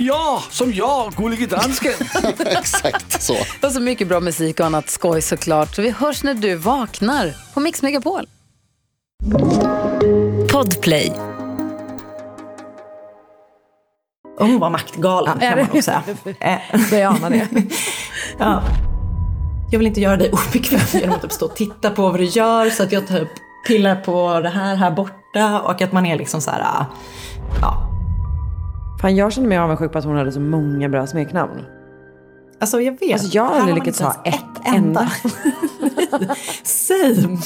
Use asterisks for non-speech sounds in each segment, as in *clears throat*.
Ja, som jag, Gullige Dansken. *laughs* Exakt så. Och så mycket bra musik och annat skoj såklart. Så vi hörs när du vaknar på Mix Megapol. Podplay. Hon var maktgalen kan man nog säga. *laughs* Det anar *laughs* det. ja. Jag vill inte göra dig obekväm genom att typ stå och titta på vad du gör så att jag typ pillar på det här här borta och att man är liksom så här, ah, ja. Fan, jag känner mig avundsjuk på att hon hade så många bra smeknamn. Alltså jag vet. Alltså, jag har aldrig lyckats ha ens ett enda. *laughs* Same.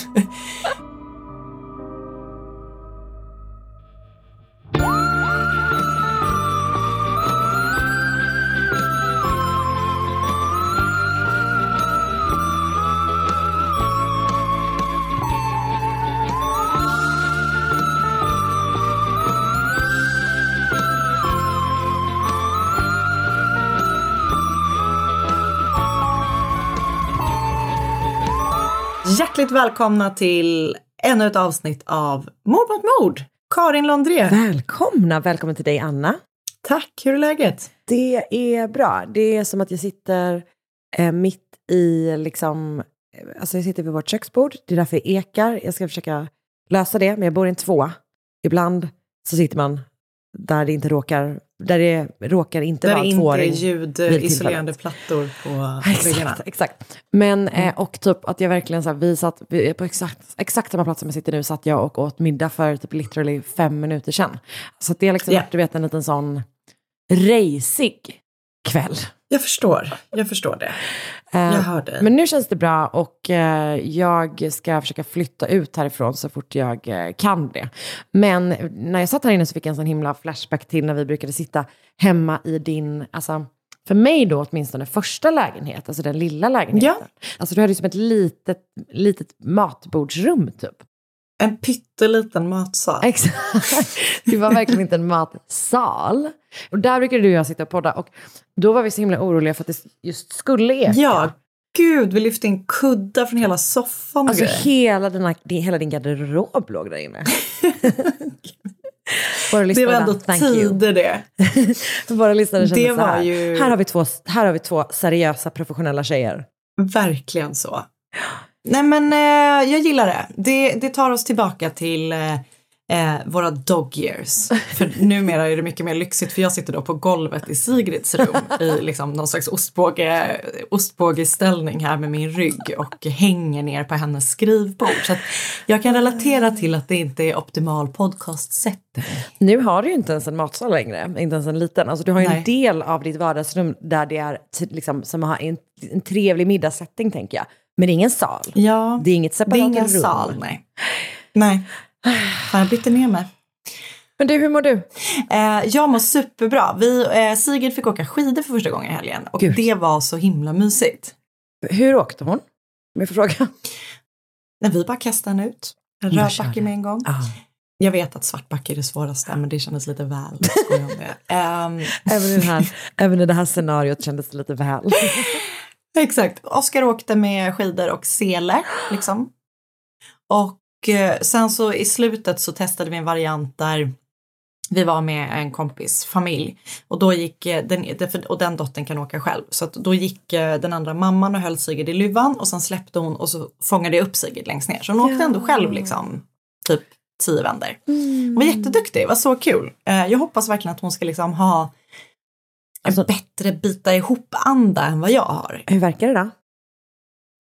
Hjärtligt välkomna till ännu ett avsnitt av Mord mot mord. Karin Londré. Välkomna, välkommen till dig Anna. Tack, hur är läget? Det är bra. Det är som att jag sitter eh, mitt i liksom, eh, alltså jag sitter vid vårt köksbord. Det är därför jag ekar. Jag ska försöka lösa det, men jag bor i en två. Ibland så sitter man där det inte råkar, där det råkar inte Där vara det en inte är tvååring. vid ljudisolerande tillfället. plattor på *laughs* väggarna. Exakt. Men, eh, och typ att jag verkligen så här, vi satt vi, på exakt, exakt samma plats som jag sitter nu, satt jag och åt middag för typ literally fem minuter sedan. Så det har liksom Ja. varit, du vet, en liten sån racig kväll. Jag förstår, jag förstår det. Eh, Jag hör dig. Men nu känns det bra och eh, jag ska försöka flytta ut härifrån så fort jag eh, kan det. Men när jag satt här inne så fick jag en sån himla flashback till när vi brukade sitta hemma i din, alltså för mig då åtminstone första lägenhet, alltså den lilla lägenheten. Alltså du hade ju som ett litet, litet matbordsrum typ. En pytteliten matsal. Exakt. Det var verkligen inte en matsal. Och där brukade du och jag sitta och podda och då var vi så himla oroliga för att det just skulle eka. Ja, gud, vi lyfte in kuddar från hela soffan Alltså hela, din, hela din garderob låg där inne. *laughs* Det var ändå thank tider det. *laughs* Våra lyssnare kände Det så här, ju- här, har vi två, här har vi två seriösa professionella tjejer. Verkligen så. Nej men eh, jag gillar det. det. Det tar oss tillbaka till eh, eh, våra dog years. För *laughs* numera är det mycket mer lyxigt för jag sitter då på golvet i Sigrids rum i liksom någon slags ostbåge, ostbågeställning här med min rygg och hänger ner på hennes skrivbord. Så jag kan relatera till att det inte är optimal podcastsättning. Nu har du ju inte ens en matsal längre, inte ens en liten. Alltså, du har ju en Nej. del av ditt vardagsrum där det är liksom, som har en, en trevlig middagssättning tänker jag. Men det är ingen sal. Ja, Det är inget det separat är ingen rum. sal, nej. Nej, Fan, jag bytte ner mig. Men du, hur mår du? Eh, jag mår superbra. Vi, eh, Sigrid fick åka skidor för första gången i helgen och Gud. det var så himla mysigt. Hur åkte hon? Om jag får fråga. När vi bara kastade henne ut. En röd backe med en gång. Ah. Jag vet att svartbacke är det svåraste men det kändes lite väl. Om det. *laughs* Ehm, Även, i här, även i det här scenariot kändes det lite väl. *laughs* exakt. Oskar åkte med skidor och sele liksom. Och eh, sen så i slutet så testade vi en variant där vi var med en kompis familj och då gick eh, den, och den dottern kan åka själv. Så att då gick eh, den andra mamman och höll Sigrid i luvan och sen släppte hon och så fångade jag upp Sigrid längst ner. Så hon åkte ändå själv liksom typ tio vändor. Hon var jätteduktig, det var så kul. Jag hoppas verkligen att hon ska liksom ha Alltså- bättre bita ihop-anda än vad jag har. Hur verkar det då?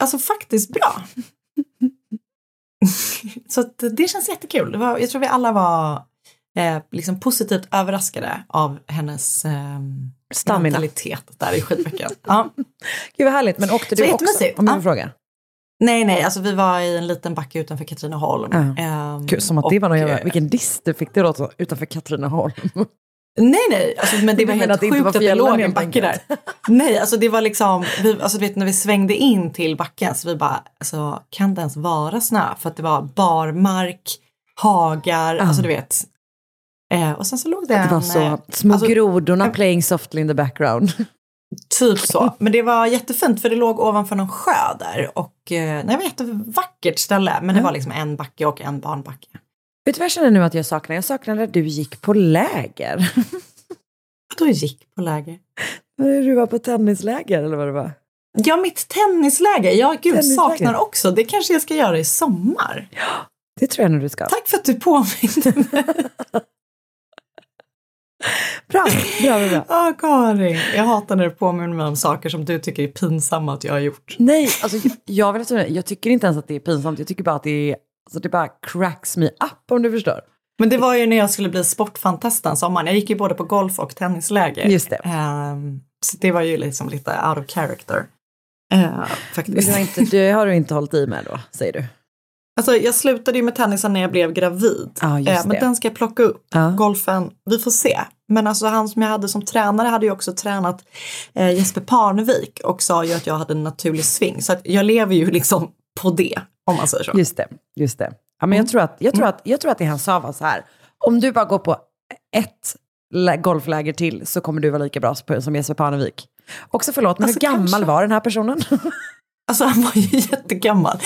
Alltså faktiskt bra. *laughs* så det känns jättekul. Var, jag tror vi alla var eh, liksom positivt överraskade av hennes eh, Stamina. mentalitet där i skidbacken. *laughs* ja. Gud vad härligt, men åkte Så du också? jättemysigt. Om jag Ja. får fråga. Nej, nej, alltså vi var i en liten backe utanför Katrineholm. Ja. Ehm, Gud, som att det var någon och, jävla, eh, vilken diss du fick det låta utanför Katrineholm. Nej, nej, alltså, men det var helt att det sjukt var att det låg en backe där. *laughs* Nej, alltså det var liksom, vi, alltså du vet när vi svängde in till backen så vi bara, alltså kan det ens vara snö? För att det var barmark, hagar, alltså du vet. Eh, och sen så låg det en... Det var så, eh, små alltså, grodorna playing softly in the background. *laughs* Typ så. Men det var jättefint för det låg ovanför någon sjö där och eh, nej, det var ett jättevackert ställe. Men det var liksom en backe och en barnbacke. Vet du vad jag känner nu att jag saknar? Jag saknar när du gick på läger. *laughs* Då gick på läger. När du var på tennisläger eller vad det var. Ja, mitt tennisläger. Ja, gud, Tennisläger. saknar också. Det kanske jag ska göra i sommar. Det tror jag nog du ska. Tack för att du påminde mig. *laughs* Bra, bra, bra. *laughs* Ja, Karin. Jag hatar när du påminner mig om saker som du tycker är pinsamma att jag har gjort. Nej, alltså, jag, jag, säga, jag tycker inte ens att det är pinsamt. Jag tycker bara att det är, alltså, det bara cracks me up om du förstår. Men det var ju när jag skulle bli sportfantast den sommaren. Jag gick ju både på golf och tennisläger. Just det. Ehm, så det var ju liksom lite out of character. Uh, faktiskt. Du har, inte, det har du inte hållit i med då, säger du? Alltså, jag slutade ju med tennisen när jag blev gravid. Just Eh, men det. den ska jag plocka upp. Ja. Golfen, vi får se. Men alltså han som jag hade som tränare hade ju också tränat eh, Jesper Parnevik och sa ju att jag hade en naturlig sving. Så att jag lever ju liksom på det, om man säger så. Just det, just det. Ja, men jag, tror att, jag, tror att, jag tror att det han sa var så här, om du bara går på ett lä- golfläger till så kommer du vara lika bra som- Jesper Parnevik. Också förlåt, men Alltså, hur gammal kanske. var den här personen? *laughs* Alltså han var ju *laughs* jättegammal.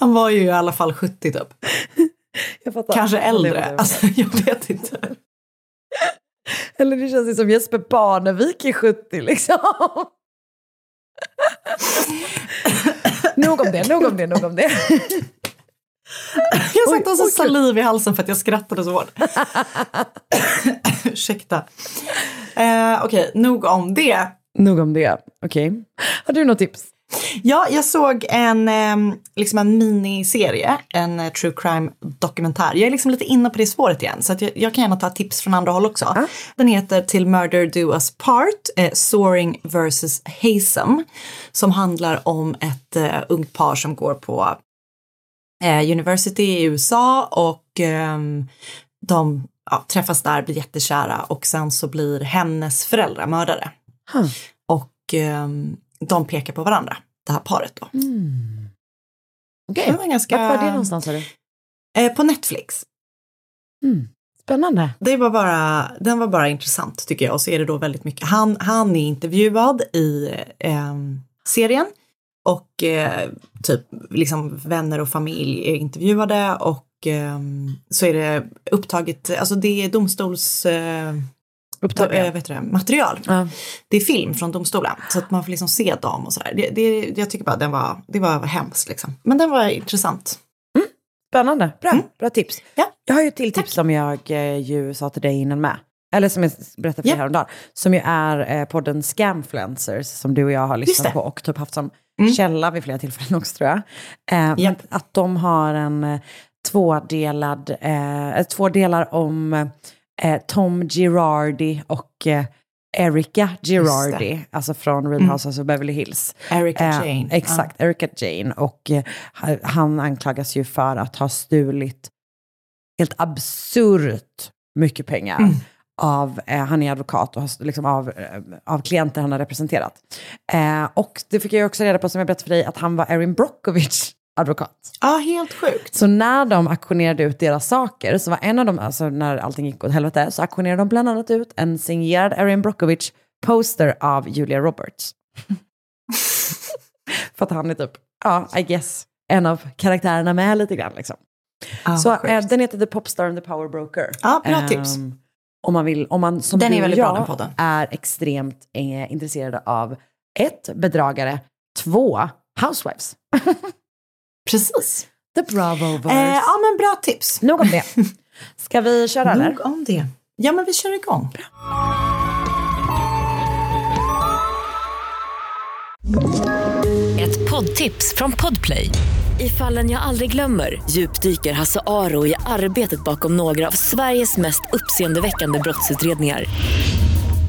Han var ju i alla fall 70 typ. *laughs* jag fattar. Kanske äldre. Alltså jag vet inte. Eller det känns ju som Jesper Parnevik är 70 liksom. Nog om det, nog om det, nog om det. *laughs* Jag alltså oj, kul. saliv i halsen för att jag skrattade så hårt. *laughs* Ursäkta. Eh, Okej, nog om det. nog om det, okej. Har du något tips? Ja, jag såg en, ehm, liksom en miniserie, en eh, true crime dokumentär. Jag är liksom lite inne på det spåret igen, så jag, jag kan gärna ta tips från andra håll också. Den heter Till Murder Do Us Part, eh, Soaring vs. Haysom, som handlar om ett eh, ungt par som går på eh, University i USA och ehm, de ja, träffas där, blir jättekära och sen så blir hennes föräldrar mördare. Huh. Och ehm, de pekar på varandra, det här paret då. Okej, Det var ganska- vart var det någonstans? sa du? Eh, på Netflix. Mm. Spännande. Det var bara, den var bara intressant tycker jag. Och så är det då väldigt mycket, han, han är intervjuad i ehm, serien. Och eh, typ liksom vänner och familj är intervjuade och ehm, så är det upptaget, alltså det är domstols... Upptag. eh, vet det, material. Ja. Det är film från domstolen så att man får liksom se dem och sådär. Det, det, jag tycker bara den var, det var hemskt liksom. Men den var intressant. Spännande, bra, bra tips. Ja. Jag har ju ett till tips som jag eh, ju sa till dig innan med. Eller som jag berättade för dig Ja. häromdagen. Som ju är eh, podden Scamfluencers som du och jag har lyssnat på och typ haft som Mm. källa vid flera tillfällen också tror jag. Eh, Japp. Att de har en tvådelad, eh, två delar om eh, Tom Girardi och eh, Erica Girardi, alltså från Real Housewives of Beverly Hills. Erica Eh, Jane. Exakt, Erica Jane. Och eh, ha- han anklagas ju för att ha stulit helt absurt mycket pengar. Mm. Av, eh, han är advokat och har, liksom av, eh, av klienter han har representerat. Eh, och det fick jag också reda på, som jag berättade för dig, att han var Erin Brockovich advokat. Ja, helt sjukt. Så när de auktionerade ut deras saker, så var en av dem, alltså när allting gick åt helvete, så auktionerade de bland annat ut en signerad Erin Brockovich poster av Julia Roberts. *laughs* För att han är typ, ja, I guess, en av karaktärerna med lite grann liksom. Ja, så sjukt. eh, den heter The Popstar and the Power Broker. Ja, bra Ehm, tips. Om man vill, om man som Den du är väldigt bra, jag den podden. är extremt eh, intresserade av ett, bedragare, två, housewives. *laughs* Precis. The Bravoverse. Eh, ja, men bra tips. Nog om det. *laughs* Ska vi köra eller? Nog om det. Ja, men vi kör igång. Ett poddtips från Podplay. I fallen jag aldrig glömmer djupdyker Hasse Aro i arbetet bakom några av Sveriges mest uppseendeväckande brottsutredningar.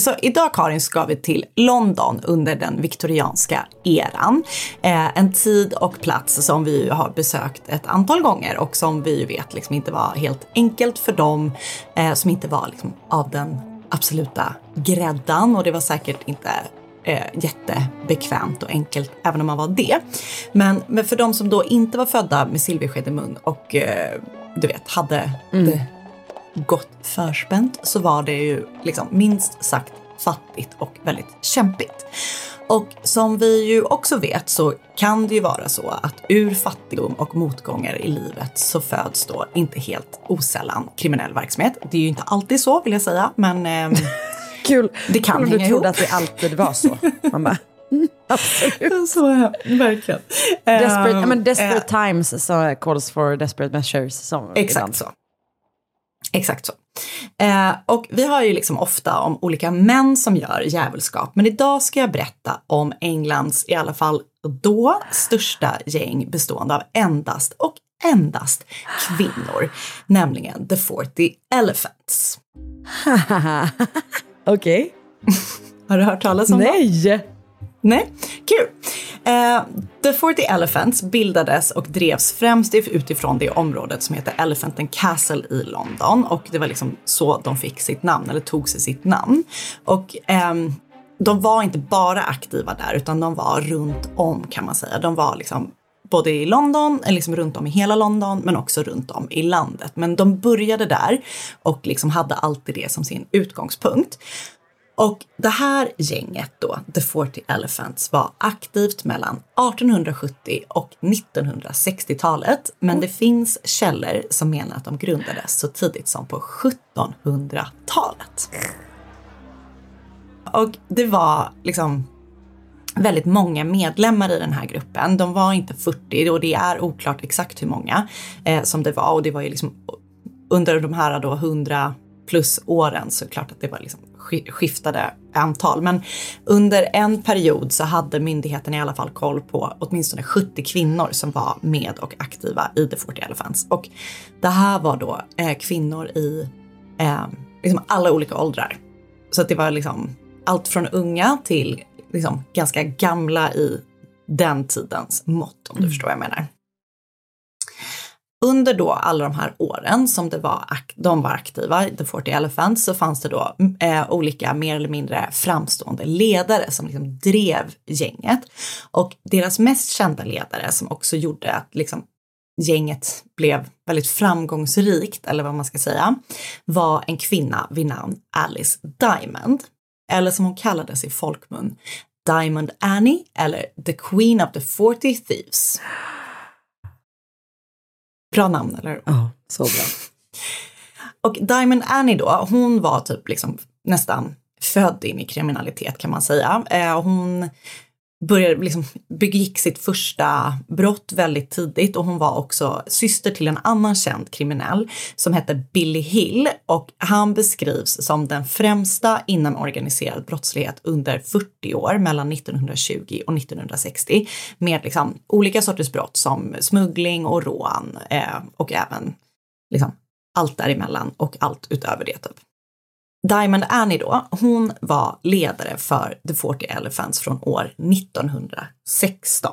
Så idag Karin ska vi till London under den viktorianska eran. Eh, en tid och plats som vi har besökt ett antal gånger och som vi vet liksom inte var helt enkelt för dem eh, som inte var liksom av den absoluta gräddan och det var säkert inte eh, jättebekvämt och enkelt även om man var det. Men, men för de som då inte var födda med silversked i mun och eh, du vet hade det gott förspänt så var det ju liksom minst sagt fattigt och väldigt kämpigt. Och som vi ju också vet så kan det ju vara så att ur fattigdom och motgångar i livet så föds då inte helt osällan kriminell verksamhet. Det är ju inte alltid så vill jag säga, men ehm, *laughs* Kul. det kan Kul hänga du trodde ihop. att det alltid var så. Man bara, *laughs* mm, absolut. *laughs* Så, verkligen. Desperate, Ehm, ja, men desperate eh, times så calls for desperate measures. Som ibland. Exakt så. Exakt så. Eh, och vi har ju liksom ofta om olika män som gör djävulskap, men idag ska jag berätta om Englands, i alla fall då, största gäng bestående av endast och endast kvinnor, nämligen The 40 Elephants. *laughs* Okej. *laughs* Har du hört talas om dem? Nej! Nej, kul! Uh, The 40 Elephants bildades och drevs främst utifrån det området som heter Elephant and Castle i London och det var liksom så de fick sitt namn, eller tog sig sitt namn. Och um, de var inte bara aktiva där utan de var runt om kan man säga. De var liksom både i London, liksom runt om i hela London, men också runt om i landet. Men de började där och liksom hade alltid det som sin utgångspunkt. Och det här gänget då, The 40 Elephants, var aktivt mellan 1870 och 1960-talet. Men det finns källor som menar att de grundades så tidigt som på 1700-talet. Och det var liksom väldigt många medlemmar i den här gruppen. De var inte 40 och det är oklart exakt hur många eh, som det var. Och det var ju liksom under de här då 100 plus åren så klart att det var liksom skiftade antal. Men under en period så hade myndigheten i alla fall koll på åtminstone 70 kvinnor som var med och aktiva i The 40 Elephants. Och det här var då eh, kvinnor i eh, liksom alla olika åldrar. Så det var liksom allt från unga till liksom ganska gamla i den tidens mått, om du förstår vad jag menar. Under då alla de här åren som det var, de var aktiva, The 40 Elephants, så fanns det då eh, olika mer eller mindre framstående ledare som liksom drev gänget. Och deras mest kända ledare som också gjorde att liksom gänget blev väldigt framgångsrikt, eller vad man ska säga, var en kvinna vid namn Alice Diamond. Eller som hon kallades i folkmun, Diamond Annie eller The Queen of the 40 Thieves. Bra namn, eller? Ja, så bra. *laughs* Och Diamond Annie då, hon var typ liksom nästan född in i kriminalitet kan man säga. Eh, hon började liksom begick sitt första brott väldigt tidigt och hon var också syster till en annan känd kriminell som hette Billy Hill och han beskrivs som den främsta inom organiserad brottslighet under 40 år mellan 1920 och 1960 med liksom olika sorters brott som smuggling och rån eh, och även liksom allt däremellan och allt utöver det typ. Diamond Annie då, hon var ledare för The 40 Elephants från år 1916.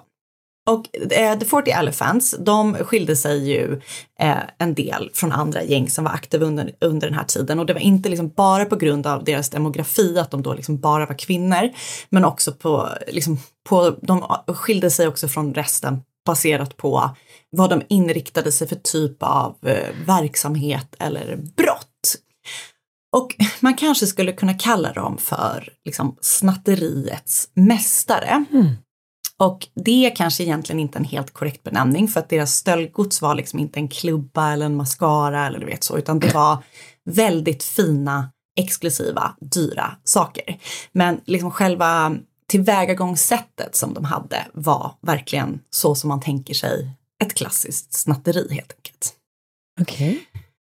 Och eh, The 40 Elephants, de skilde sig ju eh, en del från andra gäng som var aktiva under, under den här tiden. Och det var inte liksom bara på grund av deras demografi, att de då liksom bara var kvinnor, men också på, liksom, på, de skilde sig också från resten baserat på vad de inriktade sig för typ av eh, verksamhet eller brott. Och *laughs* man kanske skulle kunna kalla dem för liksom, snatteriets mästare. Och det är kanske egentligen inte en helt korrekt benämning för att deras stöldgods var liksom inte en klubba eller en mascara eller du vet så, utan det var *laughs* väldigt fina, exklusiva, dyra saker. Men liksom själva tillvägagångssättet som de hade var verkligen så som man tänker sig ett klassiskt snatteri helt enkelt. Okej.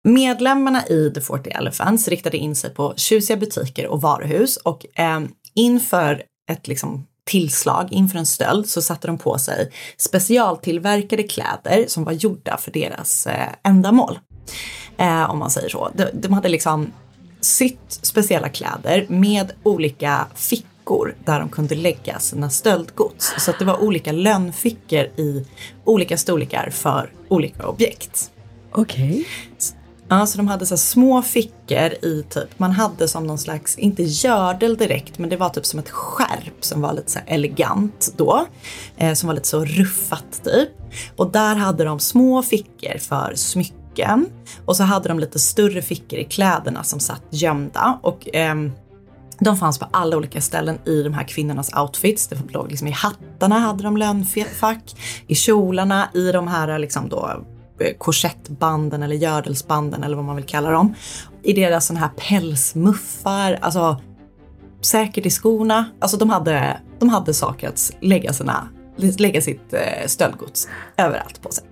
Medlemmarna i The 40 Elephants riktade in sig på tjusiga butiker och varuhus och eh, inför ett liksom, tillslag, inför en stöld, så satte de på sig specialtillverkade kläder som var gjorda för deras eh, ändamål. Eh, om man säger så. De, de hade liksom sytt speciella kläder med olika fickor där de kunde lägga sina stöldgods. Så att det var olika lönnfickor i olika storlekar för olika objekt. Okej. Ja, så de hade så här små fickor i typ, man hade som någon slags, inte gördel direkt, men det var typ som ett skärp som var lite så här elegant då. Eh, som var lite så ruffat typ. Och där hade de små fickor för smycken. Och så hade de lite större fickor i kläderna som satt gömda. Och eh, de fanns på alla olika ställen i de här kvinnornas outfits. Det låg liksom I hattarna hade de lönnfack, i kjolarna, i de här liksom då Eh, korsettbanden eller gördelsbanden eller vad man vill kalla dem. I deras sådana här pälsmuffar, alltså säkert i skorna. Alltså de hade, de hade saker att lägga, sina, lägga sitt eh, stöldgods överallt på sig.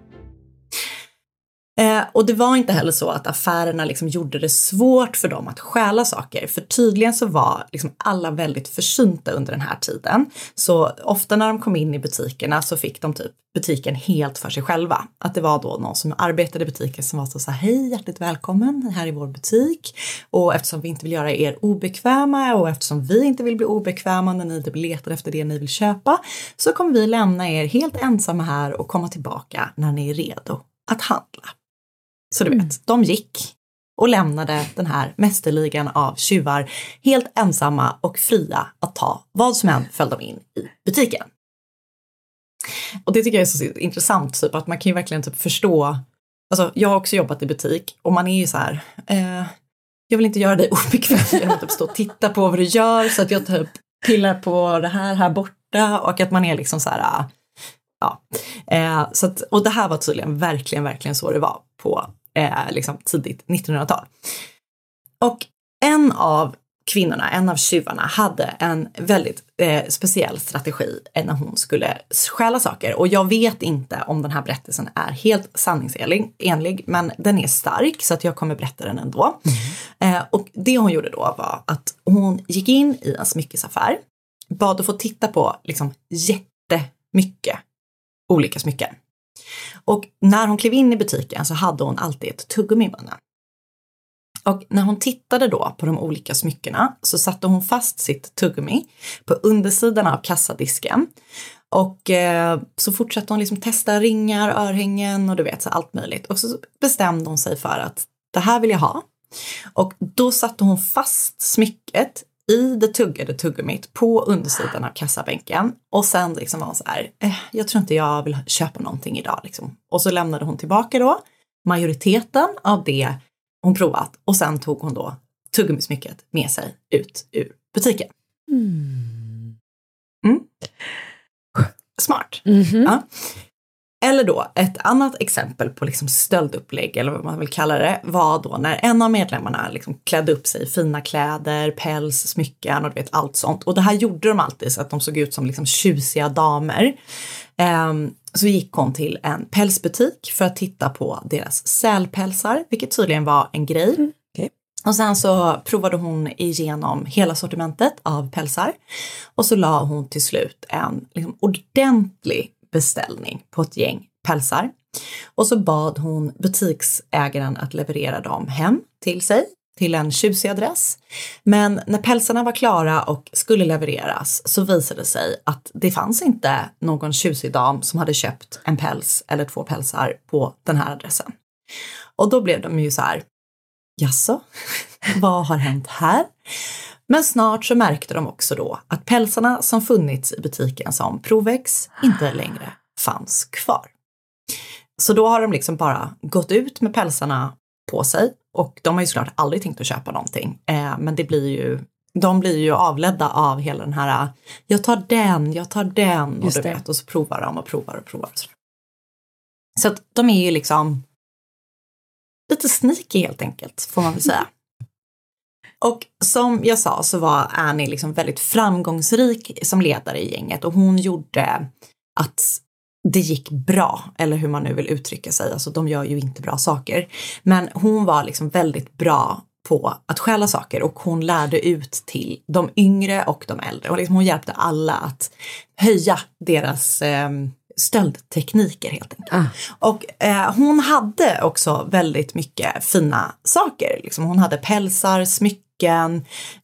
Eh, och det var inte heller så att affärerna liksom gjorde det svårt för dem att stjäla saker, för tydligen så var liksom alla väldigt försynta under den här tiden. Så ofta när de kom in i butikerna så fick de typ butiken helt för sig själva. Att det var då någon som arbetade i butiken som var så, så här, hej hjärtligt välkommen här i vår butik. Och eftersom vi inte vill göra er obekväma och eftersom vi inte vill bli obekväma när ni typ letar efter det ni vill köpa så kommer vi lämna er helt ensamma här och komma tillbaka när ni är redo att handla. Så du vet, de gick och lämnade den här mästerligan av tjuvar helt ensamma och fria att ta vad som än föll dem in i butiken. Och det tycker jag är så intressant, typ, att man kan ju verkligen typ förstå. Alltså, jag har också jobbat i butik och man är ju så här. Eh, jag vill inte göra dig obekväm genom att typ stå och titta på vad du gör så att jag typ pillar på det här här borta och att man är liksom så här. Ja, eh, så att, och det här var tydligen verkligen, verkligen så det var på eh, liksom tidigt 1900-tal. Och en av kvinnorna, en av tjuvarna, hade en väldigt eh, speciell strategi när hon skulle stjäla saker. Och jag vet inte om den här berättelsen är helt sanningsenlig, men den är stark så att jag kommer berätta den ändå. Mm. Eh, och det hon gjorde då var att hon gick in i en smyckesaffär, bad att få titta på liksom jättemycket olika smycken. Och när hon klev in i butiken så hade hon alltid ett tuggummi i munnen. Och när hon tittade då på de olika smyckena så satte hon fast sitt tuggummi på undersidan av kassadisken. Och eh, så fortsatte hon liksom testa ringar, örhängen och du vet så allt möjligt. Och så bestämde hon sig för att det här vill jag ha. Och då satte hon fast smycket i det tuggade tuggummit på undersidan av kassabänken. Och sen liksom var hon så här, eh, jag tror inte jag vill köpa någonting idag. Liksom. Och så lämnade hon tillbaka då majoriteten av det hon provat och sen tog hon då tuggummismycket med sig ut ur butiken. Mm. Smart. Mm -hmm. ja. Eller då ett annat exempel på liksom stöldupplägg eller vad man vill kalla det var då när en av medlemmarna liksom klädde upp sig i fina kläder, päls, smycken och du vet allt sånt. Och det här gjorde de alltid så att de såg ut som liksom tjusiga damer. Um, så gick hon till en pälsbutik för att titta på deras sälpälsar, vilket tydligen var en grej. Mm, okay. Och sen så provade hon igenom hela sortimentet av pälsar och så la hon till slut en liksom, ordentlig beställning på ett gäng pälsar. Och så bad hon butiksägaren att leverera dem hem till sig till en tjusig adress. Men när pälsarna var klara och skulle levereras så visade det sig att det fanns inte någon tjusig dam som hade köpt en päls eller två pälsar på den här adressen. Och då blev de ju så här, jaså, *laughs* vad har hänt här? Men snart så märkte de också då att pälsarna som funnits i butiken som Provex inte längre fanns kvar. Så då har de liksom bara gått ut med pälsarna på sig och de har ju såklart aldrig tänkt att köpa någonting. Eh, men det blir ju, de blir ju avledda av hela den här, jag tar den, jag tar den och, du vet, och så provar de och provar och provar. Så att de är ju liksom lite sneaky helt enkelt, får man väl säga. Och som jag sa så var Annie liksom väldigt framgångsrik som ledare i gänget och hon gjorde att det gick bra, eller hur man nu vill uttrycka sig. Alltså de gör ju inte bra saker. Men hon var liksom väldigt bra på att stjäla saker och hon lärde ut till de yngre och de äldre. Och liksom hon hjälpte alla att höja deras eh, stöldtekniker helt enkelt. Ah. Och eh, hon hade också väldigt mycket fina saker. Liksom hon hade pälsar, smycken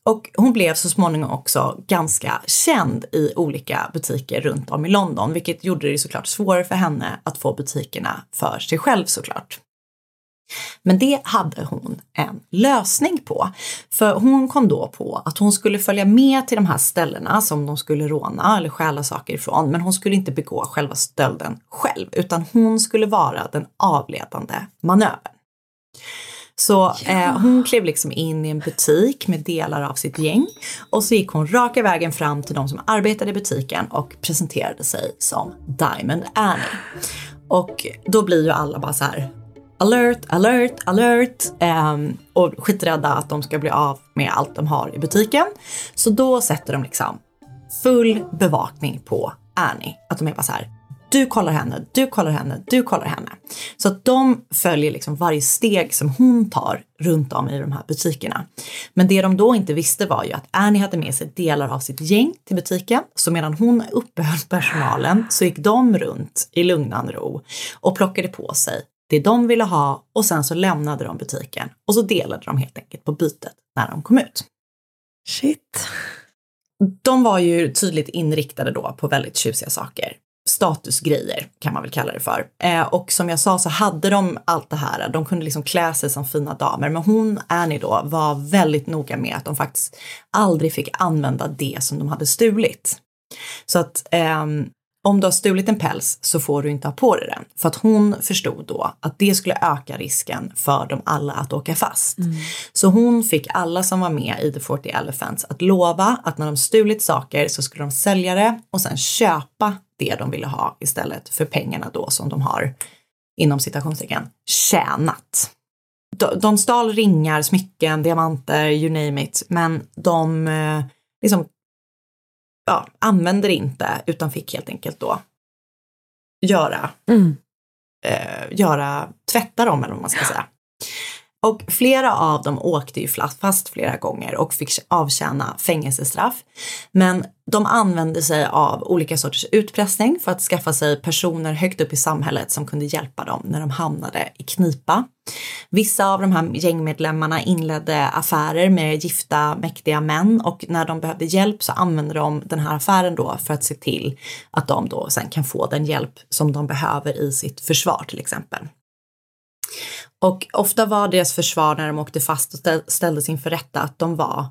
och hon blev så småningom också ganska känd i olika butiker runt om i London, vilket gjorde det såklart svårare för henne att få butikerna för sig själv såklart. Men det hade hon en lösning på. För hon kom då på att hon skulle följa med till de här ställena som de skulle råna eller stjäla saker ifrån. Men hon skulle inte begå själva stölden själv, utan hon skulle vara den avledande manövern. Så eh, hon klev liksom in i en butik med delar av sitt gäng och så gick hon raka vägen fram till de som arbetade i butiken och presenterade sig som Diamond Annie. Och då blir ju alla bara så här alert, alert, alert um, och skiträdda att de ska bli av med allt de har i butiken. Så då sätter de liksom full bevakning på Annie. Att de är bara så här, du kollar henne, du kollar henne, du kollar henne. Så att de följer liksom varje steg som hon tar runt om i de här butikerna. Men det de då inte visste var ju att Annie hade med sig delar av sitt gäng till butiken. Så medan hon uppehöll personalen så gick de runt i lugnan ro och plockade på sig det de ville ha och sen så lämnade de butiken och så delade de helt enkelt på bytet när de kom ut. Shit. De var ju tydligt inriktade då på väldigt tjusiga saker. Statusgrejer kan man väl kalla det för. Eh, och som jag sa så hade de allt det här. De kunde liksom klä sig som fina damer. Men hon, Annie då, var väldigt noga med att de faktiskt aldrig fick använda det som de hade stulit. Så att eh, om du har stulit en päls så får du inte ha på dig den. För att hon förstod då att det skulle öka risken för dem alla att åka fast. Mm. Så hon fick alla som var med i The 40 Elephants att lova att när de stulit saker så skulle de sälja det och sen köpa det de ville ha istället för pengarna då som de har inom citationstecken tjänat. De, de stal ringar, smycken, diamanter, you name it, men de eh, liksom ja, använde det inte utan fick helt enkelt då göra, Mm. eh, göra, tvätta dem eller vad man ska säga. Och flera av dem åkte ju fast- flera gånger och fick avtjäna fängelsestraff. Men de använde sig av olika sorters utpressning för att skaffa sig personer högt upp i samhället som kunde hjälpa dem när de hamnade i knipa. Vissa av de här gängmedlemmarna inledde affärer med gifta mäktiga män och när de behövde hjälp så använde de den här affären då för att se till att de då sen kan få den hjälp som de behöver i sitt försvar till exempel. Och ofta var deras försvar när de åkte fast och ställ- ställdes inför rätta att de var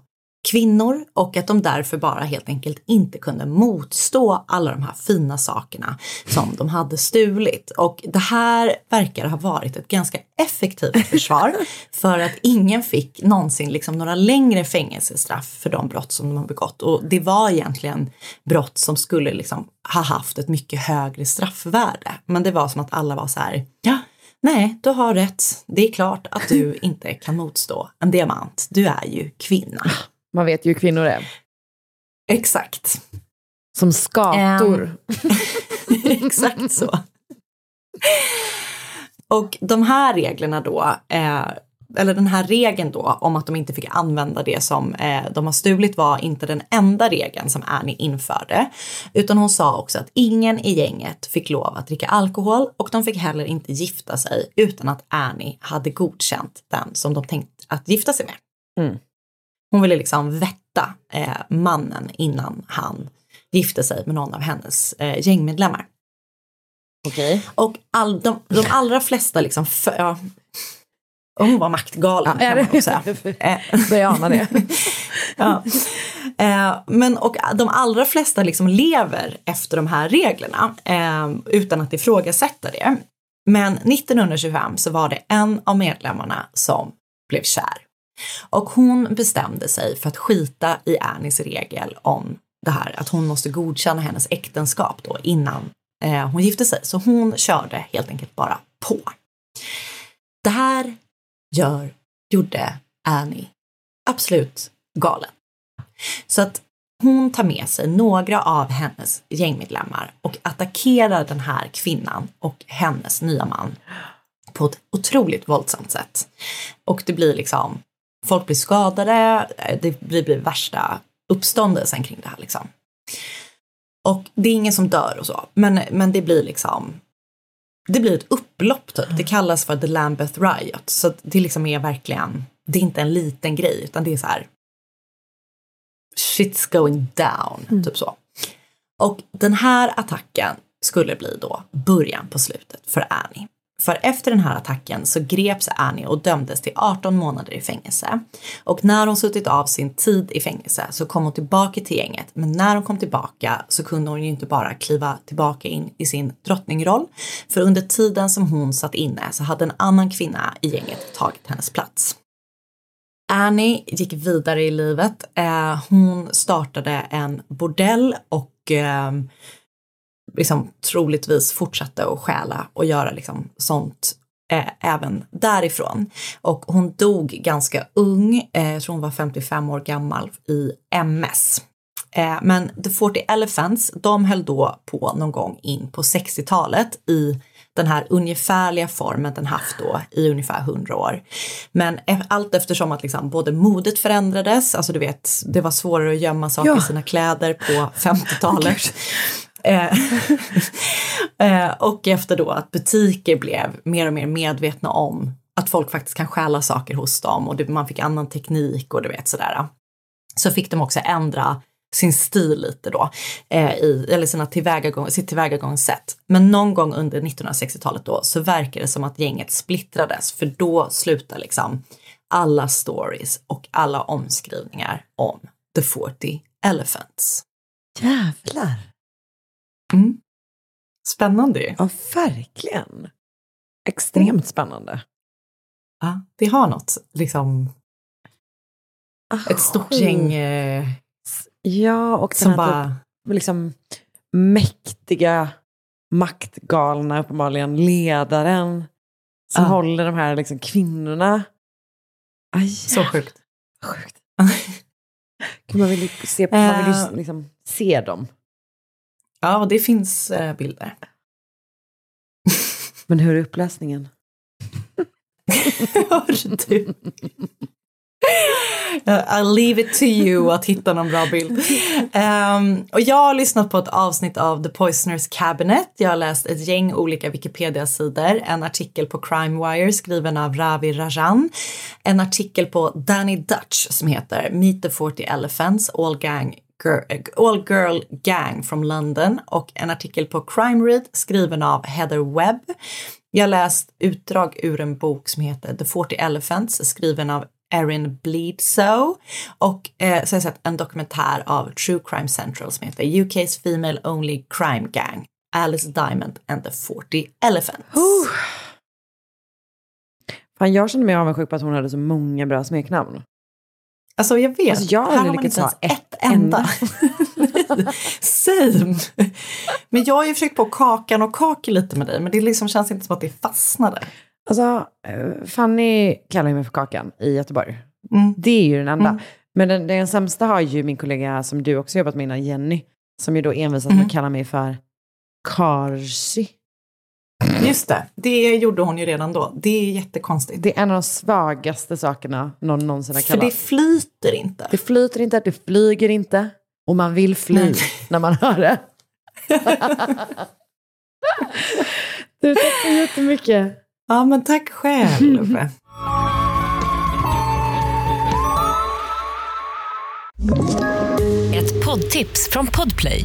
kvinnor och att de därför bara helt enkelt inte kunde motstå alla de här fina sakerna som de hade stulit. Och det här verkar ha varit ett ganska effektivt *laughs* försvar för att ingen fick någonsin liksom några längre fängelsestraff för de brott som de har begått. Och det var egentligen brott som skulle liksom ha haft ett mycket högre straffvärde. Men det var som att alla var så här, ja, Nej, du har rätt. Det är klart att du *laughs* inte kan motstå en diamant. Du är ju kvinna. Man vet ju hur kvinnor är. Exakt. Som skator. *laughs* Exakt så. *laughs* Och de här reglerna då, eh, eller den här regeln då om att de inte fick använda det som eh, de har stulit var inte den enda regeln som Annie införde. Utan hon sa också att ingen i gänget fick lov att dricka alkohol och de fick heller inte gifta sig utan att Annie hade godkänt den som de tänkt att gifta sig med. Mm. Hon ville liksom vätta eh, mannen innan han gifte sig med någon av hennes eh, gängmedlemmar. Okej. Och all, de, de allra flesta liksom, för, ja, hon var maktgalen Ja, kan man nog säga. *laughs* Börjar ana det. *laughs* ja. eh, men och de allra flesta liksom lever efter de här reglerna eh, utan att ifrågasätta det. Men 1925 så var det en av medlemmarna som blev kär. Och hon bestämde sig för att skita i Annies regel om det här att hon måste godkänna hennes äktenskap då innan eh, hon gifte sig. Så hon körde helt enkelt bara på. Det här gör, gjorde Annie absolut galen. Så att hon tar med sig några av hennes gängmedlemmar och attackerar den här kvinnan och hennes nya man på ett otroligt våldsamt sätt. Och det blir liksom, folk blir skadade, eh, det blir, blir värsta uppståndelsen kring det här liksom. Och det är ingen som dör och så, men, men det blir liksom det blir ett upplopp typ. Det kallas för the Lambeth Riot. Så det liksom är verkligen, det är inte en liten grej utan det är så här shit's going down, typ så. Och den här attacken skulle bli då början på slutet för Annie. För efter den här attacken så greps Annie och dömdes till 18 månader i fängelse. Och när hon suttit av sin tid i fängelse så kom hon tillbaka till gänget. Men när hon kom tillbaka så kunde hon ju inte bara kliva tillbaka in i sin drottningroll. För under tiden som hon satt inne så hade en annan kvinna i gänget tagit hennes plats. Annie gick vidare i livet. Eh, hon startade en bordell och eh, liksom troligtvis fortsatte att stjäla och göra liksom sånt eh, även därifrån. Och hon dog ganska ung, eh, jag tror hon var 55 år gammal i MS. Eh, men The 40 Elephants, de höll då på någon gång in på 60-talet i den här ungefärliga formen den haft då i ungefär 100 år. Men e- allt eftersom att liksom både modet förändrades, alltså du vet, det var svårare att gömma saker Ja. i sina kläder på *laughs* 50-talet. Eh, *laughs* eh, och efter då att butiker blev mer och mer medvetna om att folk faktiskt kan stjäla saker hos dem och det, man fick annan teknik och du vet sådär. Så fick de också ändra sin stil lite då, eh, i, eller sina tillvägagång, sitt tillvägagångssätt. Men någon gång under 1960-talet då så verkar det som att gänget splittrades för då slutar liksom alla stories och alla omskrivningar om The 40 Elephants. Jävlar. Mm. Spännande. Ja, verkligen. Extremt spännande. Ja, det har något, liksom ett stort gäng eh, Ja, och som den här bara... typ, liksom mäktiga, maktgalna, uppenbarligen ledaren som Ja. håller de här liksom, kvinnorna. Aj, Så sjukt. sjukt. Man vill ju se, man vill ju Eh. liksom se dem. Ja, det finns eh, bilder. *laughs* Men hur är upplösningen? *laughs* Hör du? I'll leave it to you att hitta någon bra bild. Ehm, och jag har lyssnat på ett avsnitt av The Poisoners Cabinet. Jag har läst ett gäng olika Wikipedia-sidor. En artikel på Crime Wire skriven av Ravi Rajan. En artikel på Danny Dutch som heter Meet the 40 Elephants, All Gang All Girl Gang from London och en artikel på Crime Read skriven av Heather Webb. Jag har läst utdrag ur en bok som heter The 40 Elephants skriven av Erin Bleedsoe och eh, så har jag sett en dokumentär av True Crime Central som heter UK's Female Only Crime Gang Alice Diamond and the 40 Elephants. Fan, jag känner mig avundsjuk på att hon hade så många bra smeknamn. Alltså jag vet, Alltså, jag har aldrig lyckats ha ett enda. *laughs* Same. Men jag har ju försökt på kakan och kaki lite med dig men det liksom känns inte som att det fastnade. Alltså, eh, Fanny kallar ju mig för Kakan i Göteborg. Mm. Det är ju den enda. Mm. Men den, den sämsta har ju min kollega som du också jobbat med innan, Jenny. Som ju då envisas med Mm. att kalla mig för Karsi. *clears throat* Just det, det gjorde hon ju redan då. Det är jättekonstigt. Det är en av de svagaste sakerna någon någonsin har För kallat. det flyter inte. Det flyter inte, det flyger inte. Och man vill fly Nej. *laughs* när man hör det. *laughs* du, tack så jättemycket. Ja men tack själv. *laughs* Ett poddtips från Podplay.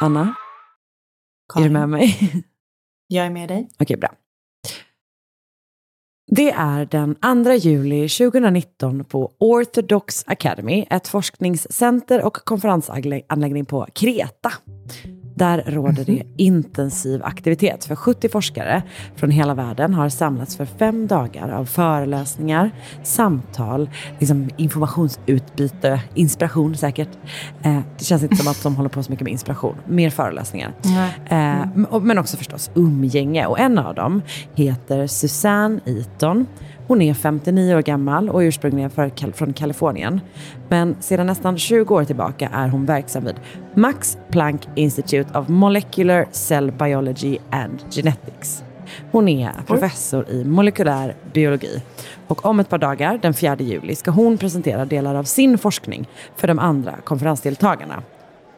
Anna, är du Karin, med mig? *laughs* Jag är med dig. Okej, bra. Det är den 2 juli 2019 på Orthodox Academy, ett forskningscenter och konferensanläggning på Kreta. Där råder det intensiv aktivitet för 70 forskare från hela världen har samlats för fem dagar av föreläsningar, samtal, liksom informationsutbyte, inspiration säkert. Eh, det känns inte som att de håller på så mycket med inspiration, mer föreläsningar. Eh, men också förstås umgänge och en av dem heter Susanne Eaton. Hon är 59 år gammal och ursprungligen från Kalifornien. Men sedan nästan 20 år tillbaka är hon verksam vid Max Planck Institute of Molecular Cell Biology and Genetics. Hon är professor i molekylär biologi. Och om ett par dagar, den 4 juli, ska hon presentera delar av sin forskning för de andra konferensdeltagarna.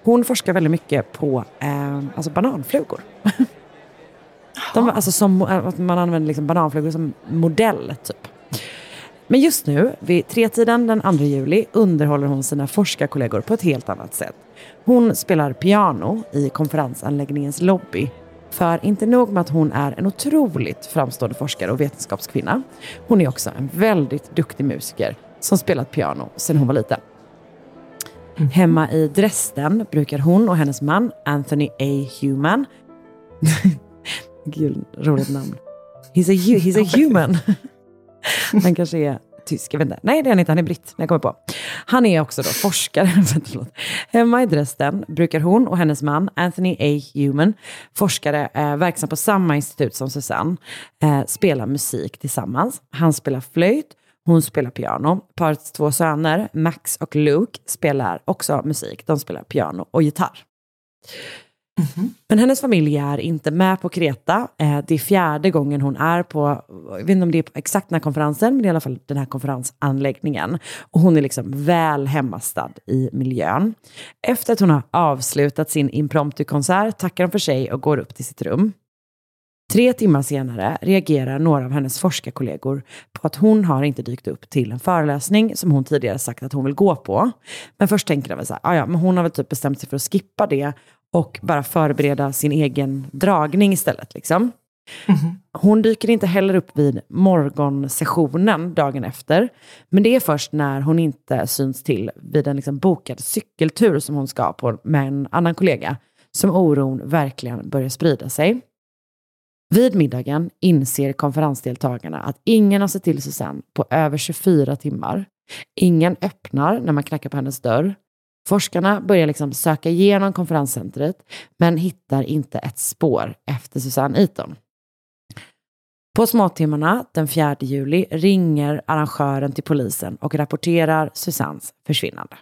Hon forskar väldigt mycket på eh, alltså bananflugor. *laughs* De, alltså som, att man använder liksom bananflugor som modell, typ. Men just nu, vid tretiden den 2 juli, underhåller hon sina forskarkollegor på ett helt annat sätt. Hon spelar piano i konferensanläggningens lobby. För inte nog med att hon är en otroligt framstående forskare och vetenskapskvinna. Hon är också en väldigt duktig musiker som spelat piano sedan hon var liten. Hemma i Dresden brukar hon och hennes man Anthony A. Human *laughs* Gud, roligt namn. He's a, he's a *laughs* human. Han kanske är tysk, jag vet inte. Nej, det är han inte. Han är britt, jag kommer på. Han är också då forskare. *laughs* Hemma i Dresden brukar hon och hennes man, Anthony A. Human, forskare eh, verksam på samma institut som Susanne, eh, spela musik tillsammans. Han spelar flöjt, hon spelar piano. Parets två söner, Max och Luke, spelar också musik. De spelar piano och gitarr. Mm-hmm. Men hennes familj är inte med på Kreta. Eh, det är fjärde gången hon är på, jag vet inte om det är exakt den här konferensen, men det är i alla fall den här konferensanläggningen. Och hon är liksom väl hemmastad i miljön. Efter att hon har avslutat sin impromptu-konsert tackar hon för sig och går upp till sitt rum. Tre timmar senare reagerar några av hennes forskarkollegor på att hon har inte dykt upp till en föreläsning som hon tidigare sagt att hon vill gå på. Men först tänker de väl så här, ah, ja, men hon har väl typ bestämt sig för att skippa det och bara förbereda sin egen dragning istället. Liksom. Mm. Hon dyker inte heller upp vid morgonsessionen dagen efter. Men det är först när hon inte syns till vid en liksom bokad cykeltur som hon ska på med en annan kollega som oron verkligen börjar sprida sig. Vid middagen inser konferensdeltagarna att ingen har sett till Susanne på över 24 timmar. Ingen öppnar när man knackar på hennes dörr. Forskarna börjar liksom söka igenom konferenscentret men hittar inte ett spår efter Susanne Eaton. På småtimmarna den 4 juli ringer arrangören till polisen och rapporterar Susannes försvinnande.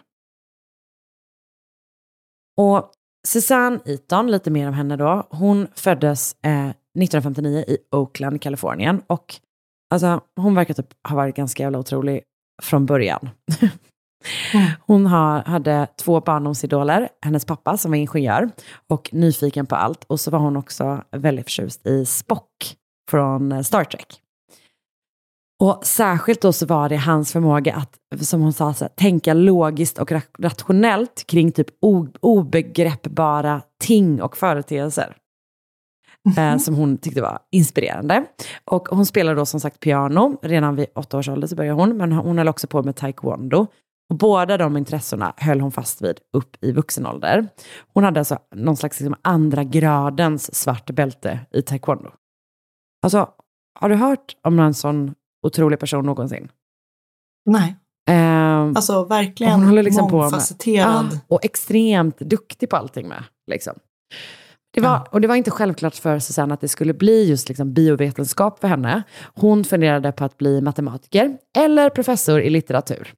Och Susanne Eaton, lite mer om henne då, hon föddes eh, 1959 i Oakland, Kalifornien och alltså, hon verkar typ ha varit ganska jävla otrolig från början. *laughs* Hon har, hade två barndomsidoler, hennes pappa som var ingenjör och nyfiken på allt. Och så var hon också väldigt förtjust i Spock från eh, Star Trek. Och särskilt då så var det hans förmåga att, som hon sa, här, tänka logiskt och rationellt kring typ obegreppbara ting och företeelser. Mm -hmm. som hon tyckte var inspirerande. Och hon spelade då som sagt piano, redan vid åtta års ålder så började hon, men hon höll också på med taekwondo. Och båda de intressena höll hon fast vid upp i vuxen ålder. Hon hade alltså någon slags liksom andra gradens svart bälte i taekwondo. Alltså, har du hört om en sån otrolig person någonsin? Nej. Eh, alltså verkligen hon håller liksom mångfacetterad. På med, ja, och extremt duktig på allting med. Liksom. Det var, och det var inte självklart för Susanne att det skulle bli just liksom biovetenskap för henne. Hon funderade på att bli matematiker eller professor i litteratur.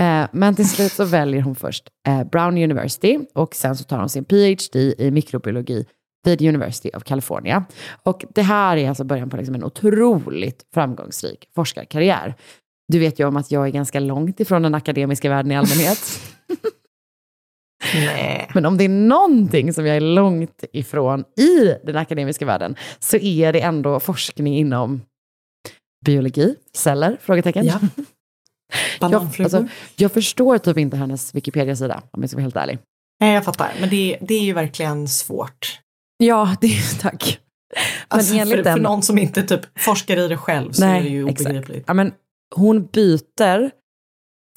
Eh, men till slut så väljer hon först eh, Brown University och sen så tar hon sin PhD i mikrobiologi vid University of California. Och det här är alltså början på liksom en otroligt framgångsrik forskarkarriär. Du vet ju om att jag är ganska långt ifrån den akademiska världen i allmänhet. *laughs* Nej. Men om det är någonting som jag är långt ifrån i den akademiska världen så är det ändå forskning inom biologi, celler? Frågetecken. Ja. *laughs* Jag, alltså, jag förstår typ inte hennes Wikipedia-sida, om jag ska vara helt ärlig. Nej, jag fattar. Men det, det är ju verkligen svårt. Ja, det, *laughs* tack. Alltså, för, för någon som inte typ forskar i det själv så är det ju obegripligt. Ja, men hon byter,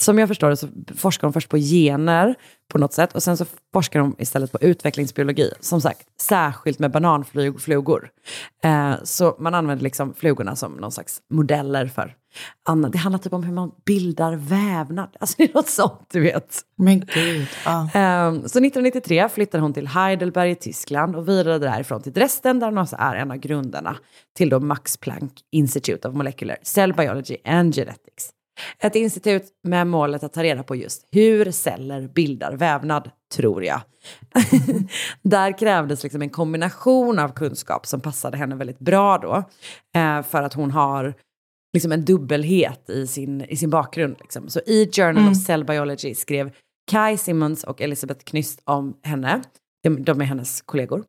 som jag förstår det så forskar hon först på gener på något sätt och sen så forskar hon istället på utvecklingsbiologi. Som sagt, särskilt med bananflugor. Eh, så man använder liksom flugorna som någon slags modeller för annat. Det handlar typ om hur man bildar vävnad. *laughs* Alltså det är något sånt, du vet. Men gud. Ja. Ehm, Så 1993 flyttar hon till Heidelberg i Tyskland och vidare därifrån till Dresden där hon också är en av grundarna till då Max Planck Institute of Molecular Cell Biology and Genetics. Ett institut med målet att ta reda på just hur celler bildar vävnad, tror jag. *laughs* Där krävdes liksom en kombination av kunskap som passade henne väldigt bra då. eh, För att hon har liksom en dubbelhet i sin, i sin bakgrund. Liksom. Så i Journal of Cell Biology skrev Kai Simmons och Elisabeth Knyst om henne. De, de är hennes kollegor.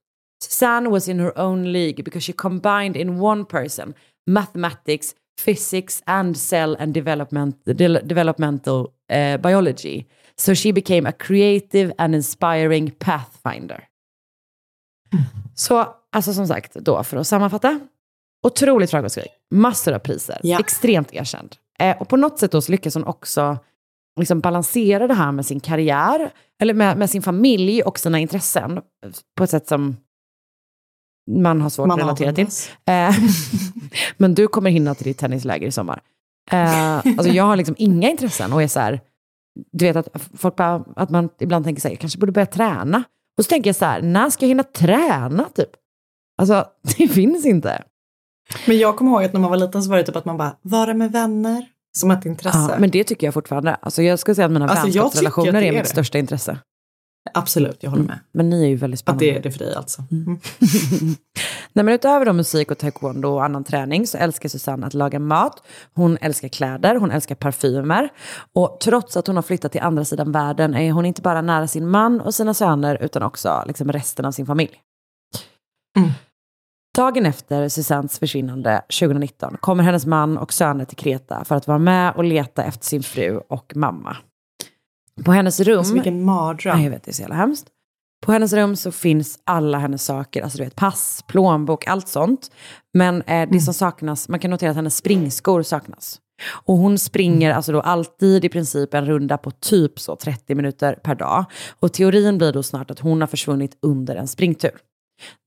Susanne was in her own league because she combined in one person mathematics, physics and cell and development, de, developmental eh, biology. So she became a creative and inspiring pathfinder. Så, alltså som sagt, då för att sammanfatta. Otroligt framgångsrik, massor av priser, Ja. extremt erkänd. Eh, och på något sätt då så lyckas hon också liksom balansera det här med sin karriär, eller med, med sin familj och sina intressen på ett sätt som man har svårt Man att relatera till. Eh, *laughs* Men du kommer hinna till ditt tennisläger i sommar. Eh, alltså jag har liksom inga intressen och är så här, du vet att folk bara, att man ibland tänker så här, jag kanske borde börja träna. Och så tänker jag så här, när ska jag hinna träna typ? Alltså *laughs* det finns inte. Men jag kommer ihåg att när man var liten så var det typ att man bara, vara med vänner, som ett intresse. Ja, men det tycker jag fortfarande. Alltså jag skulle säga att mina Alltså, vänskapsrelationer är är mitt största intresse. Absolut, jag håller med. Men ni är ju väldigt Att spännande. det är det för dig alltså. Mm. *laughs* Nej, men utöver då musik och taekwondo och annan träning så älskar Susanne att laga mat. Hon älskar kläder, hon älskar parfymer. Och trots att hon har flyttat till andra sidan världen är hon inte bara nära sin man och sina söner utan också liksom resten av sin familj. Mm. Dagen efter Susannes försvinnande 2019 kommer hennes man och söner till Kreta för att vara med och leta efter sin fru och mamma. På hennes rum... Alltså, vilken mardröm. Ja, jag vet, det är så jävla hemskt. På hennes rum så finns alla hennes saker, alltså du vet pass, plånbok, allt sånt. Men eh, det som saknas, man kan notera att hennes springskor saknas. Och hon springer alltså då alltid i princip en runda på typ så 30 minuter per dag. Och teorin blir då snart att hon har försvunnit under en springtur.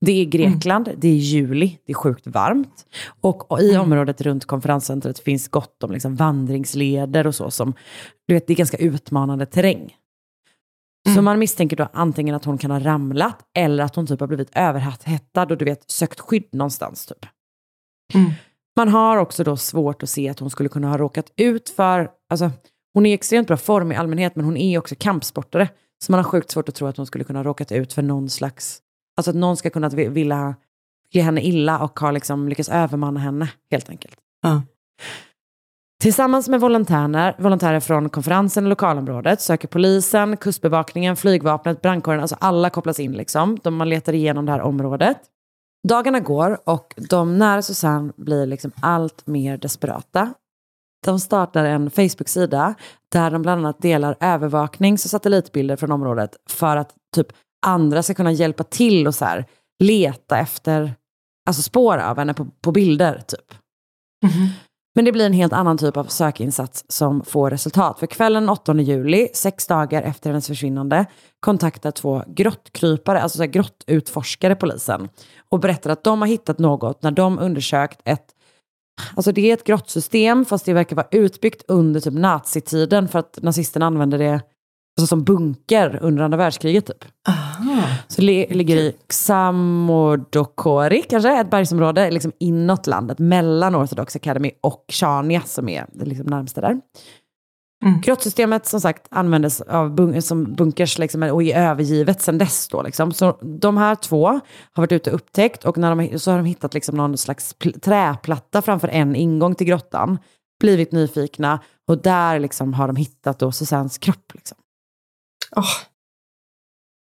Det är Grekland, det är juli, det är sjukt varmt. Och i området runt konferenscentret finns gott om liksom vandringsleder och så som, du vet, det är ganska utmanande terräng. Så man misstänker då antingen att hon kan ha ramlat eller att hon typ har blivit överhettad och du vet sökt skydd någonstans typ. Mm. Man har också då svårt att se att hon skulle kunna ha råkat ut för, alltså hon är i extremt bra form i allmänhet men hon är också kampsportare. Så man har sjukt svårt att tro att hon skulle kunna ha råkat ut för någon slags, alltså att någon ska kunna vi- vilja ge henne illa och har liksom lyckats övermanna henne helt enkelt. Ja. Tillsammans med volontärer, volontärer från konferensen och lokalområdet söker polisen, kustbevakningen, flygvapnet, brandkåren, alltså alla kopplas in liksom. De, man letar igenom det här området. Dagarna går och de nära Susanne blir liksom allt mer desperata. De startar en Facebook-sida där de bland annat delar övervaknings och satellitbilder från området för att typ andra ska kunna hjälpa till och så här, leta efter alltså spår av henne på, på bilder typ. Men det blir en helt annan typ av sökinsats som får resultat. För kvällen 8 juli, sex dagar efter hennes försvinnande, kontaktar två grottkrypare, alltså så grottutforskare polisen och berättar att de har hittat något när de undersökt ett Alltså det är ett grottsystem fast det verkar vara utbyggt under typ nazitiden för att nazisterna använde det alltså som bunker under andra världskriget typ. Aha. Så det ligger i Xamodokori kanske, ett bergsområde liksom inåt landet, mellan Orthodox Academy och Chania som är det liksom närmsta där. Mm. Grottsystemet som sagt användes av bun som bunkers liksom, och är övergivet sedan dess. Då, liksom. Så de här två har varit ute och upptäckt och när de, så har de hittat liksom någon slags pl- träplatta framför en ingång till grottan. Blivit nyfikna och där liksom har de hittat då Susannes kropp. Liksom. Åh.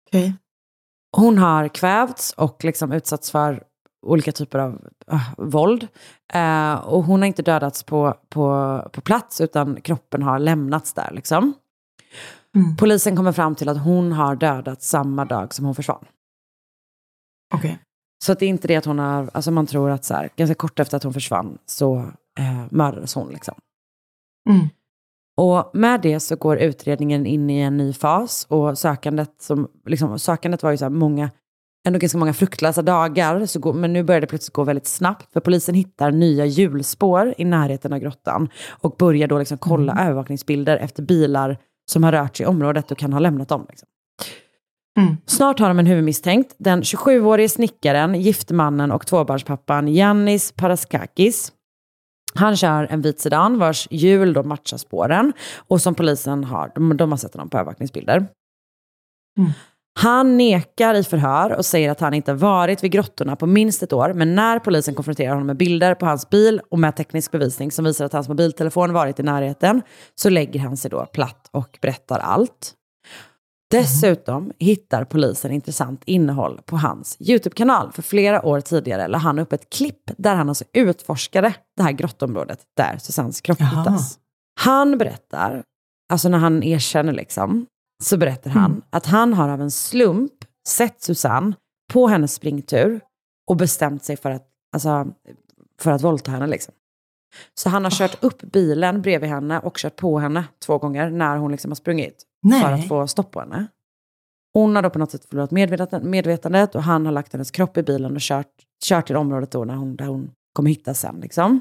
Okej. Hon har kvävts och liksom utsatts för olika typer av uh, våld. Eh, och hon har inte dödats på, på, på plats utan kroppen har lämnats där. Liksom. Mm. Polisen kommer fram till att hon har dödats samma dag som hon försvann. Okej. Så att det är inte det att hon har, alltså man tror att så här, ganska kort efter att hon försvann så eh, mördades hon liksom. Mm. Och med det så går utredningen in i en ny fas och sökandet, som, liksom, sökandet var ju så här många, ändå ganska många fruktlösa dagar, så går, men nu börjar det plötsligt gå väldigt snabbt för polisen hittar nya hjulspår i närheten av grottan och börjar då liksom kolla övervakningsbilder efter bilar som har rört sig i området och kan ha lämnat dem. Liksom. Mm. Snart har de en huvudmisstänkt, den 27-årige snickaren, giftmannen och tvåbarnspappan Yannis Paraskakis. Han kör en vit sedan vars hjul då matchar spåren och som polisen har, de, de har sett honom på övervakningsbilder. Mm. Han nekar i förhör och säger att han inte varit vid grottorna på minst ett år, men när polisen konfronterar honom med bilder på hans bil och med teknisk bevisning som visar att hans mobiltelefon varit i närheten, så lägger han sig då platt och berättar allt. Dessutom hittar polisen intressant innehåll på hans YouTube-kanal. För flera år tidigare la han upp ett klipp där han alltså utforskade det här grottområdet där Susannes kropp Jaha. hittas. Han berättar, alltså när han erkänner liksom, så berättar han Mm. att han har av en slump sett Susanne på hennes springtur och bestämt sig för att, alltså, för att våldta henne. Liksom. Så han har kört upp bilen bredvid henne och kört på henne två gånger när hon liksom har sprungit Nej. för att få stopp på henne. Hon har då på något sätt förlorat medvetandet, och han har lagt hennes kropp i bilen och kört, kört till området då när hon, där hon kommer hittas sen. Liksom.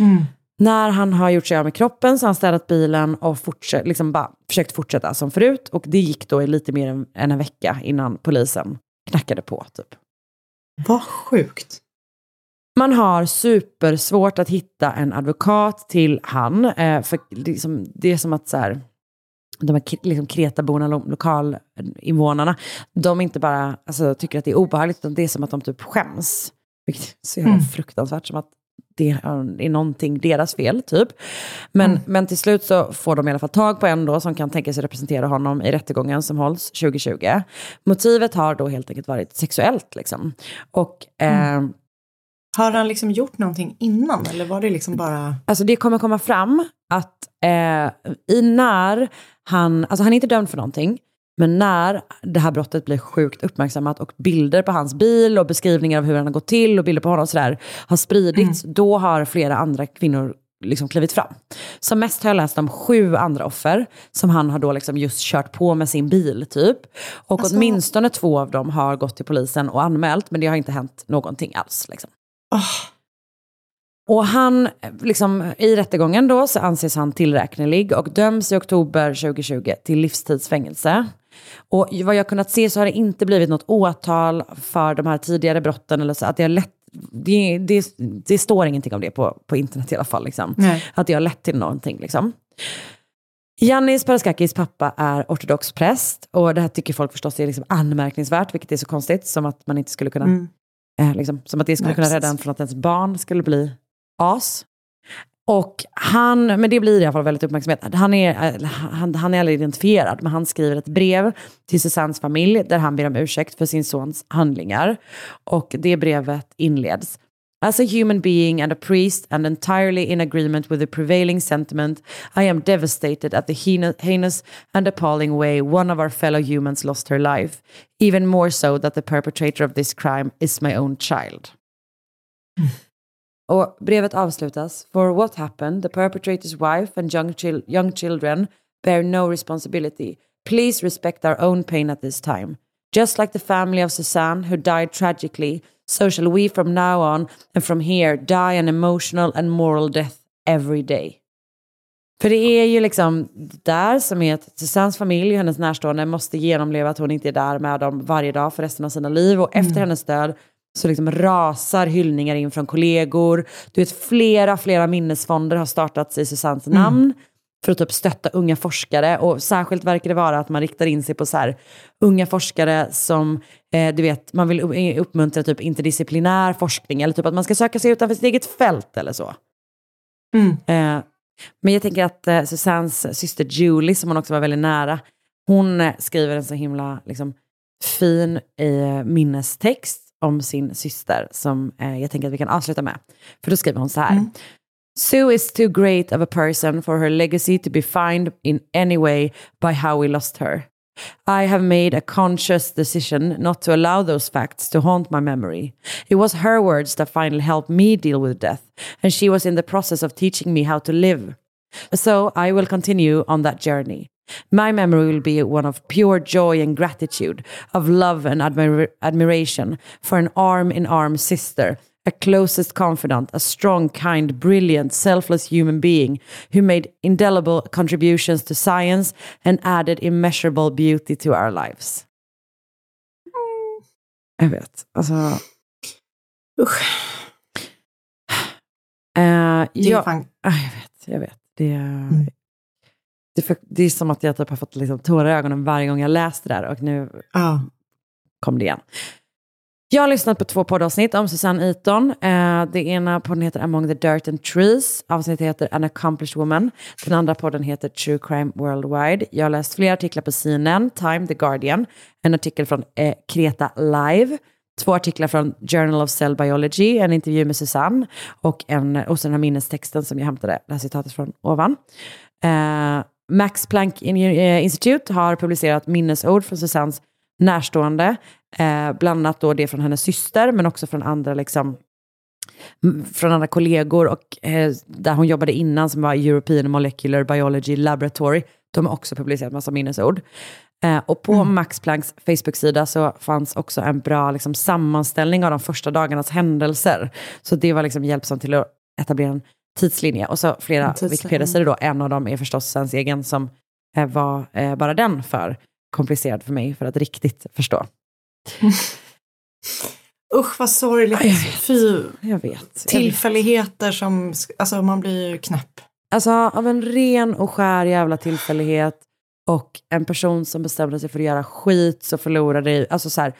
Mm. När han har gjort sig av med kroppen så har han städat bilen och fortsatt, liksom bara försökt fortsätta som förut. Och det gick då i lite mer än en vecka innan polisen knackade på. Typ. Vad sjukt. Man har supersvårt att hitta en advokat till han. Eh, för liksom, det är som att så här, de här liksom Kretaborna, lo- lokalinvånarna, de inte bara alltså, tycker att det är obehagligt, utan det är som att de typ skäms. Vilket är så jävla Mm. fruktansvärt, som att det är någonting deras fel, typ. Men, Mm. men till slut så får de i alla fall tag på en då som kan tänka sig representera honom i rättegången som hålls 2020. Motivet har då helt enkelt varit sexuellt. Liksom. Och eh, Har han liksom gjort någonting innan eller var det liksom bara... Alltså det kommer komma fram att eh, i när han, alltså han är inte dömd för någonting, men när det här brottet blir sjukt uppmärksammat och bilder på hans bil och beskrivningar av hur han har gått till och bilder på honom och sådär har spridits, då har flera andra kvinnor liksom klivit fram. Som mest har jag läst om sju andra offer som han har då liksom just kört på med sin bil typ. Och Alltså- åtminstone två av dem har gått till polisen och anmält, men det har inte hänt någonting alls. Liksom. Ah, Och han, liksom, i rättegången då så anses han tillräknelig och döms i oktober 2020 till livstidsfängelse. Och vad jag kunnat se så har det inte blivit något åtal för de här tidigare brotten. Eller så, att det, har lett, det, det, det står ingenting om det på, på internet i alla fall. Liksom. Att det har lett till någonting. Liksom. Jannis Paraskakis pappa är ortodox präst och det här tycker folk förstås är liksom anmärkningsvärt, vilket är så konstigt, som att man inte skulle kunna Mm. Eh, liksom, som att det skulle Nej, kunna precis. rädda en från att ens barn skulle bli as. Och han, men det blir i alla fall väldigt uppmärksamhet. Han är, eh, han, han är aldrig identifierad, men han skriver ett brev till Susannes familj där han ber om ursäkt för sin sons handlingar. Och det brevet inleds. As a human being and a priest and entirely in agreement with the prevailing sentiment, I am devastated at the heinous, and appalling way one of our fellow humans lost her life. Even more so that the perpetrator of this crime is my own child. Hmm. Och brevet avslutas. For what happened, the perpetrator's wife and young, chil- young children bear no responsibility. Please respect our own pain at this time. Just like the family of Suzanne, who died tragically, so shall we from now on and from here die an emotional and moral death every day. För det är ju liksom där som är att Susannes familj och hennes närstående måste genomleva att hon inte är där med dem varje dag för resten av sina liv. Och efter hennes död så liksom rasar hyllningar in från kollegor. Du vet, flera, flera minnesfonder har startats i Susannes namn för att typ stötta unga forskare. Och särskilt verkar det vara att man riktar in sig på så här, unga forskare som, eh, du vet, man vill upp- uppmuntra typ interdisciplinär forskning. Eller typ att man ska söka sig utanför sitt eget fält eller så. Mm. Eh, men jag tänker att eh, Susannes syster Julie, som hon också var väldigt nära, hon eh, skriver en så himla liksom, fin eh, minnestext om sin syster som eh, jag tänker att vi kan avsluta med. För då skriver hon så här. Sue is too great of a person for her legacy to be fined in any way by how we lost her. I have made a conscious decision not to allow those facts to haunt my memory. It was her words that finally helped me deal with death, and she was in the process of teaching me how to live. So I will continue on that journey. My memory will be one of pure joy and gratitude, of love and admir- admiration for an arm in arm sister, a closest confidant, a strong, kind, brilliant, selfless human being who made indelible contributions to science and added immeasurable beauty to our lives. Jag vet. Alltså, Usch. *sighs* eh, Det är jag, fan... Ah, jag vet, jag vet. Det, det, är för, det är som att jag typ har fått liksom tårar i ögonen varje gång jag läst det där och nu Ja. kom det igen. Jag har lyssnat på två poddavsnitt om Susanne Eaton. Eh, det ena podden heter Among the Dirt and Trees. Avsnittet heter An Accomplished Woman. Den andra podden heter True Crime Worldwide. Jag har läst flera artiklar på CNN, Time, The Guardian. En artikel från eh, Kreta Live. Två artiklar från Journal of Cell Biology, en intervju med Susanne och, en, och sen den här minnestexten som jag hämtade det här citatet från ovan. Eh, Max Planck eh, Institute har publicerat minnesord från Susannes närstående, eh, bland annat då det från hennes syster, men också från andra liksom, från andra kollegor och eh, där hon jobbade innan som var European Molecular Biology Laboratory. De har också publicerat massa minnesord. Eh, och på Max Plancks Facebook-sida så fanns också en bra liksom, sammanställning av de första dagarnas händelser. Så det var liksom hjälpsamt till att etablera en tidslinje. Och så flera. Wikipedia-sidor då. En av dem är förstås ens egen som eh, var eh, bara den för komplicerad för mig för att riktigt förstå. *laughs* Usch vad sorgligt. Ja, jag vet. Fy. Jag vet. Tillfälligheter som, alltså man blir ju knäpp. Alltså av en ren och skär jävla tillfällighet och en person som bestämde sig för att göra skit så förlorade det. Alltså så här,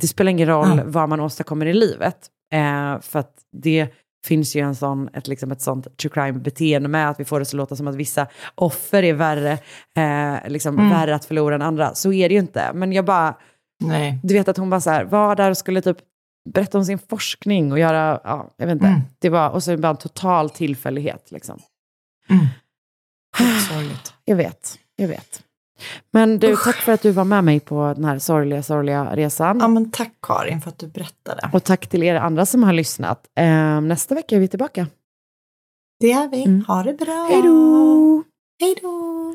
det spelar ingen roll Ja. vad man åstadkommer i livet. Eh, för att det finns ju en sån, ett, liksom ett sånt true crime-beteende med att vi får det så låta som att vissa offer är värre, eh, liksom Mm. värre att förlora än andra. Så är det ju inte. Men jag bara, Nej. du vet att hon bara så här, var där och skulle typ berätta om sin forskning och göra, ja, jag vet inte. Mm. Det var, och så bara en total tillfällighet liksom. Sjukt sorgligt. Jag vet, jag vet. Men du, Usch. tack för att du var med mig på den här sorgliga, sorgliga resan. Ja men tack Karin för att du berättade. Och tack till er andra som har lyssnat. Eh, nästa vecka är vi tillbaka. Det är vi. Mm. Ha det bra. Hej då! Hej då.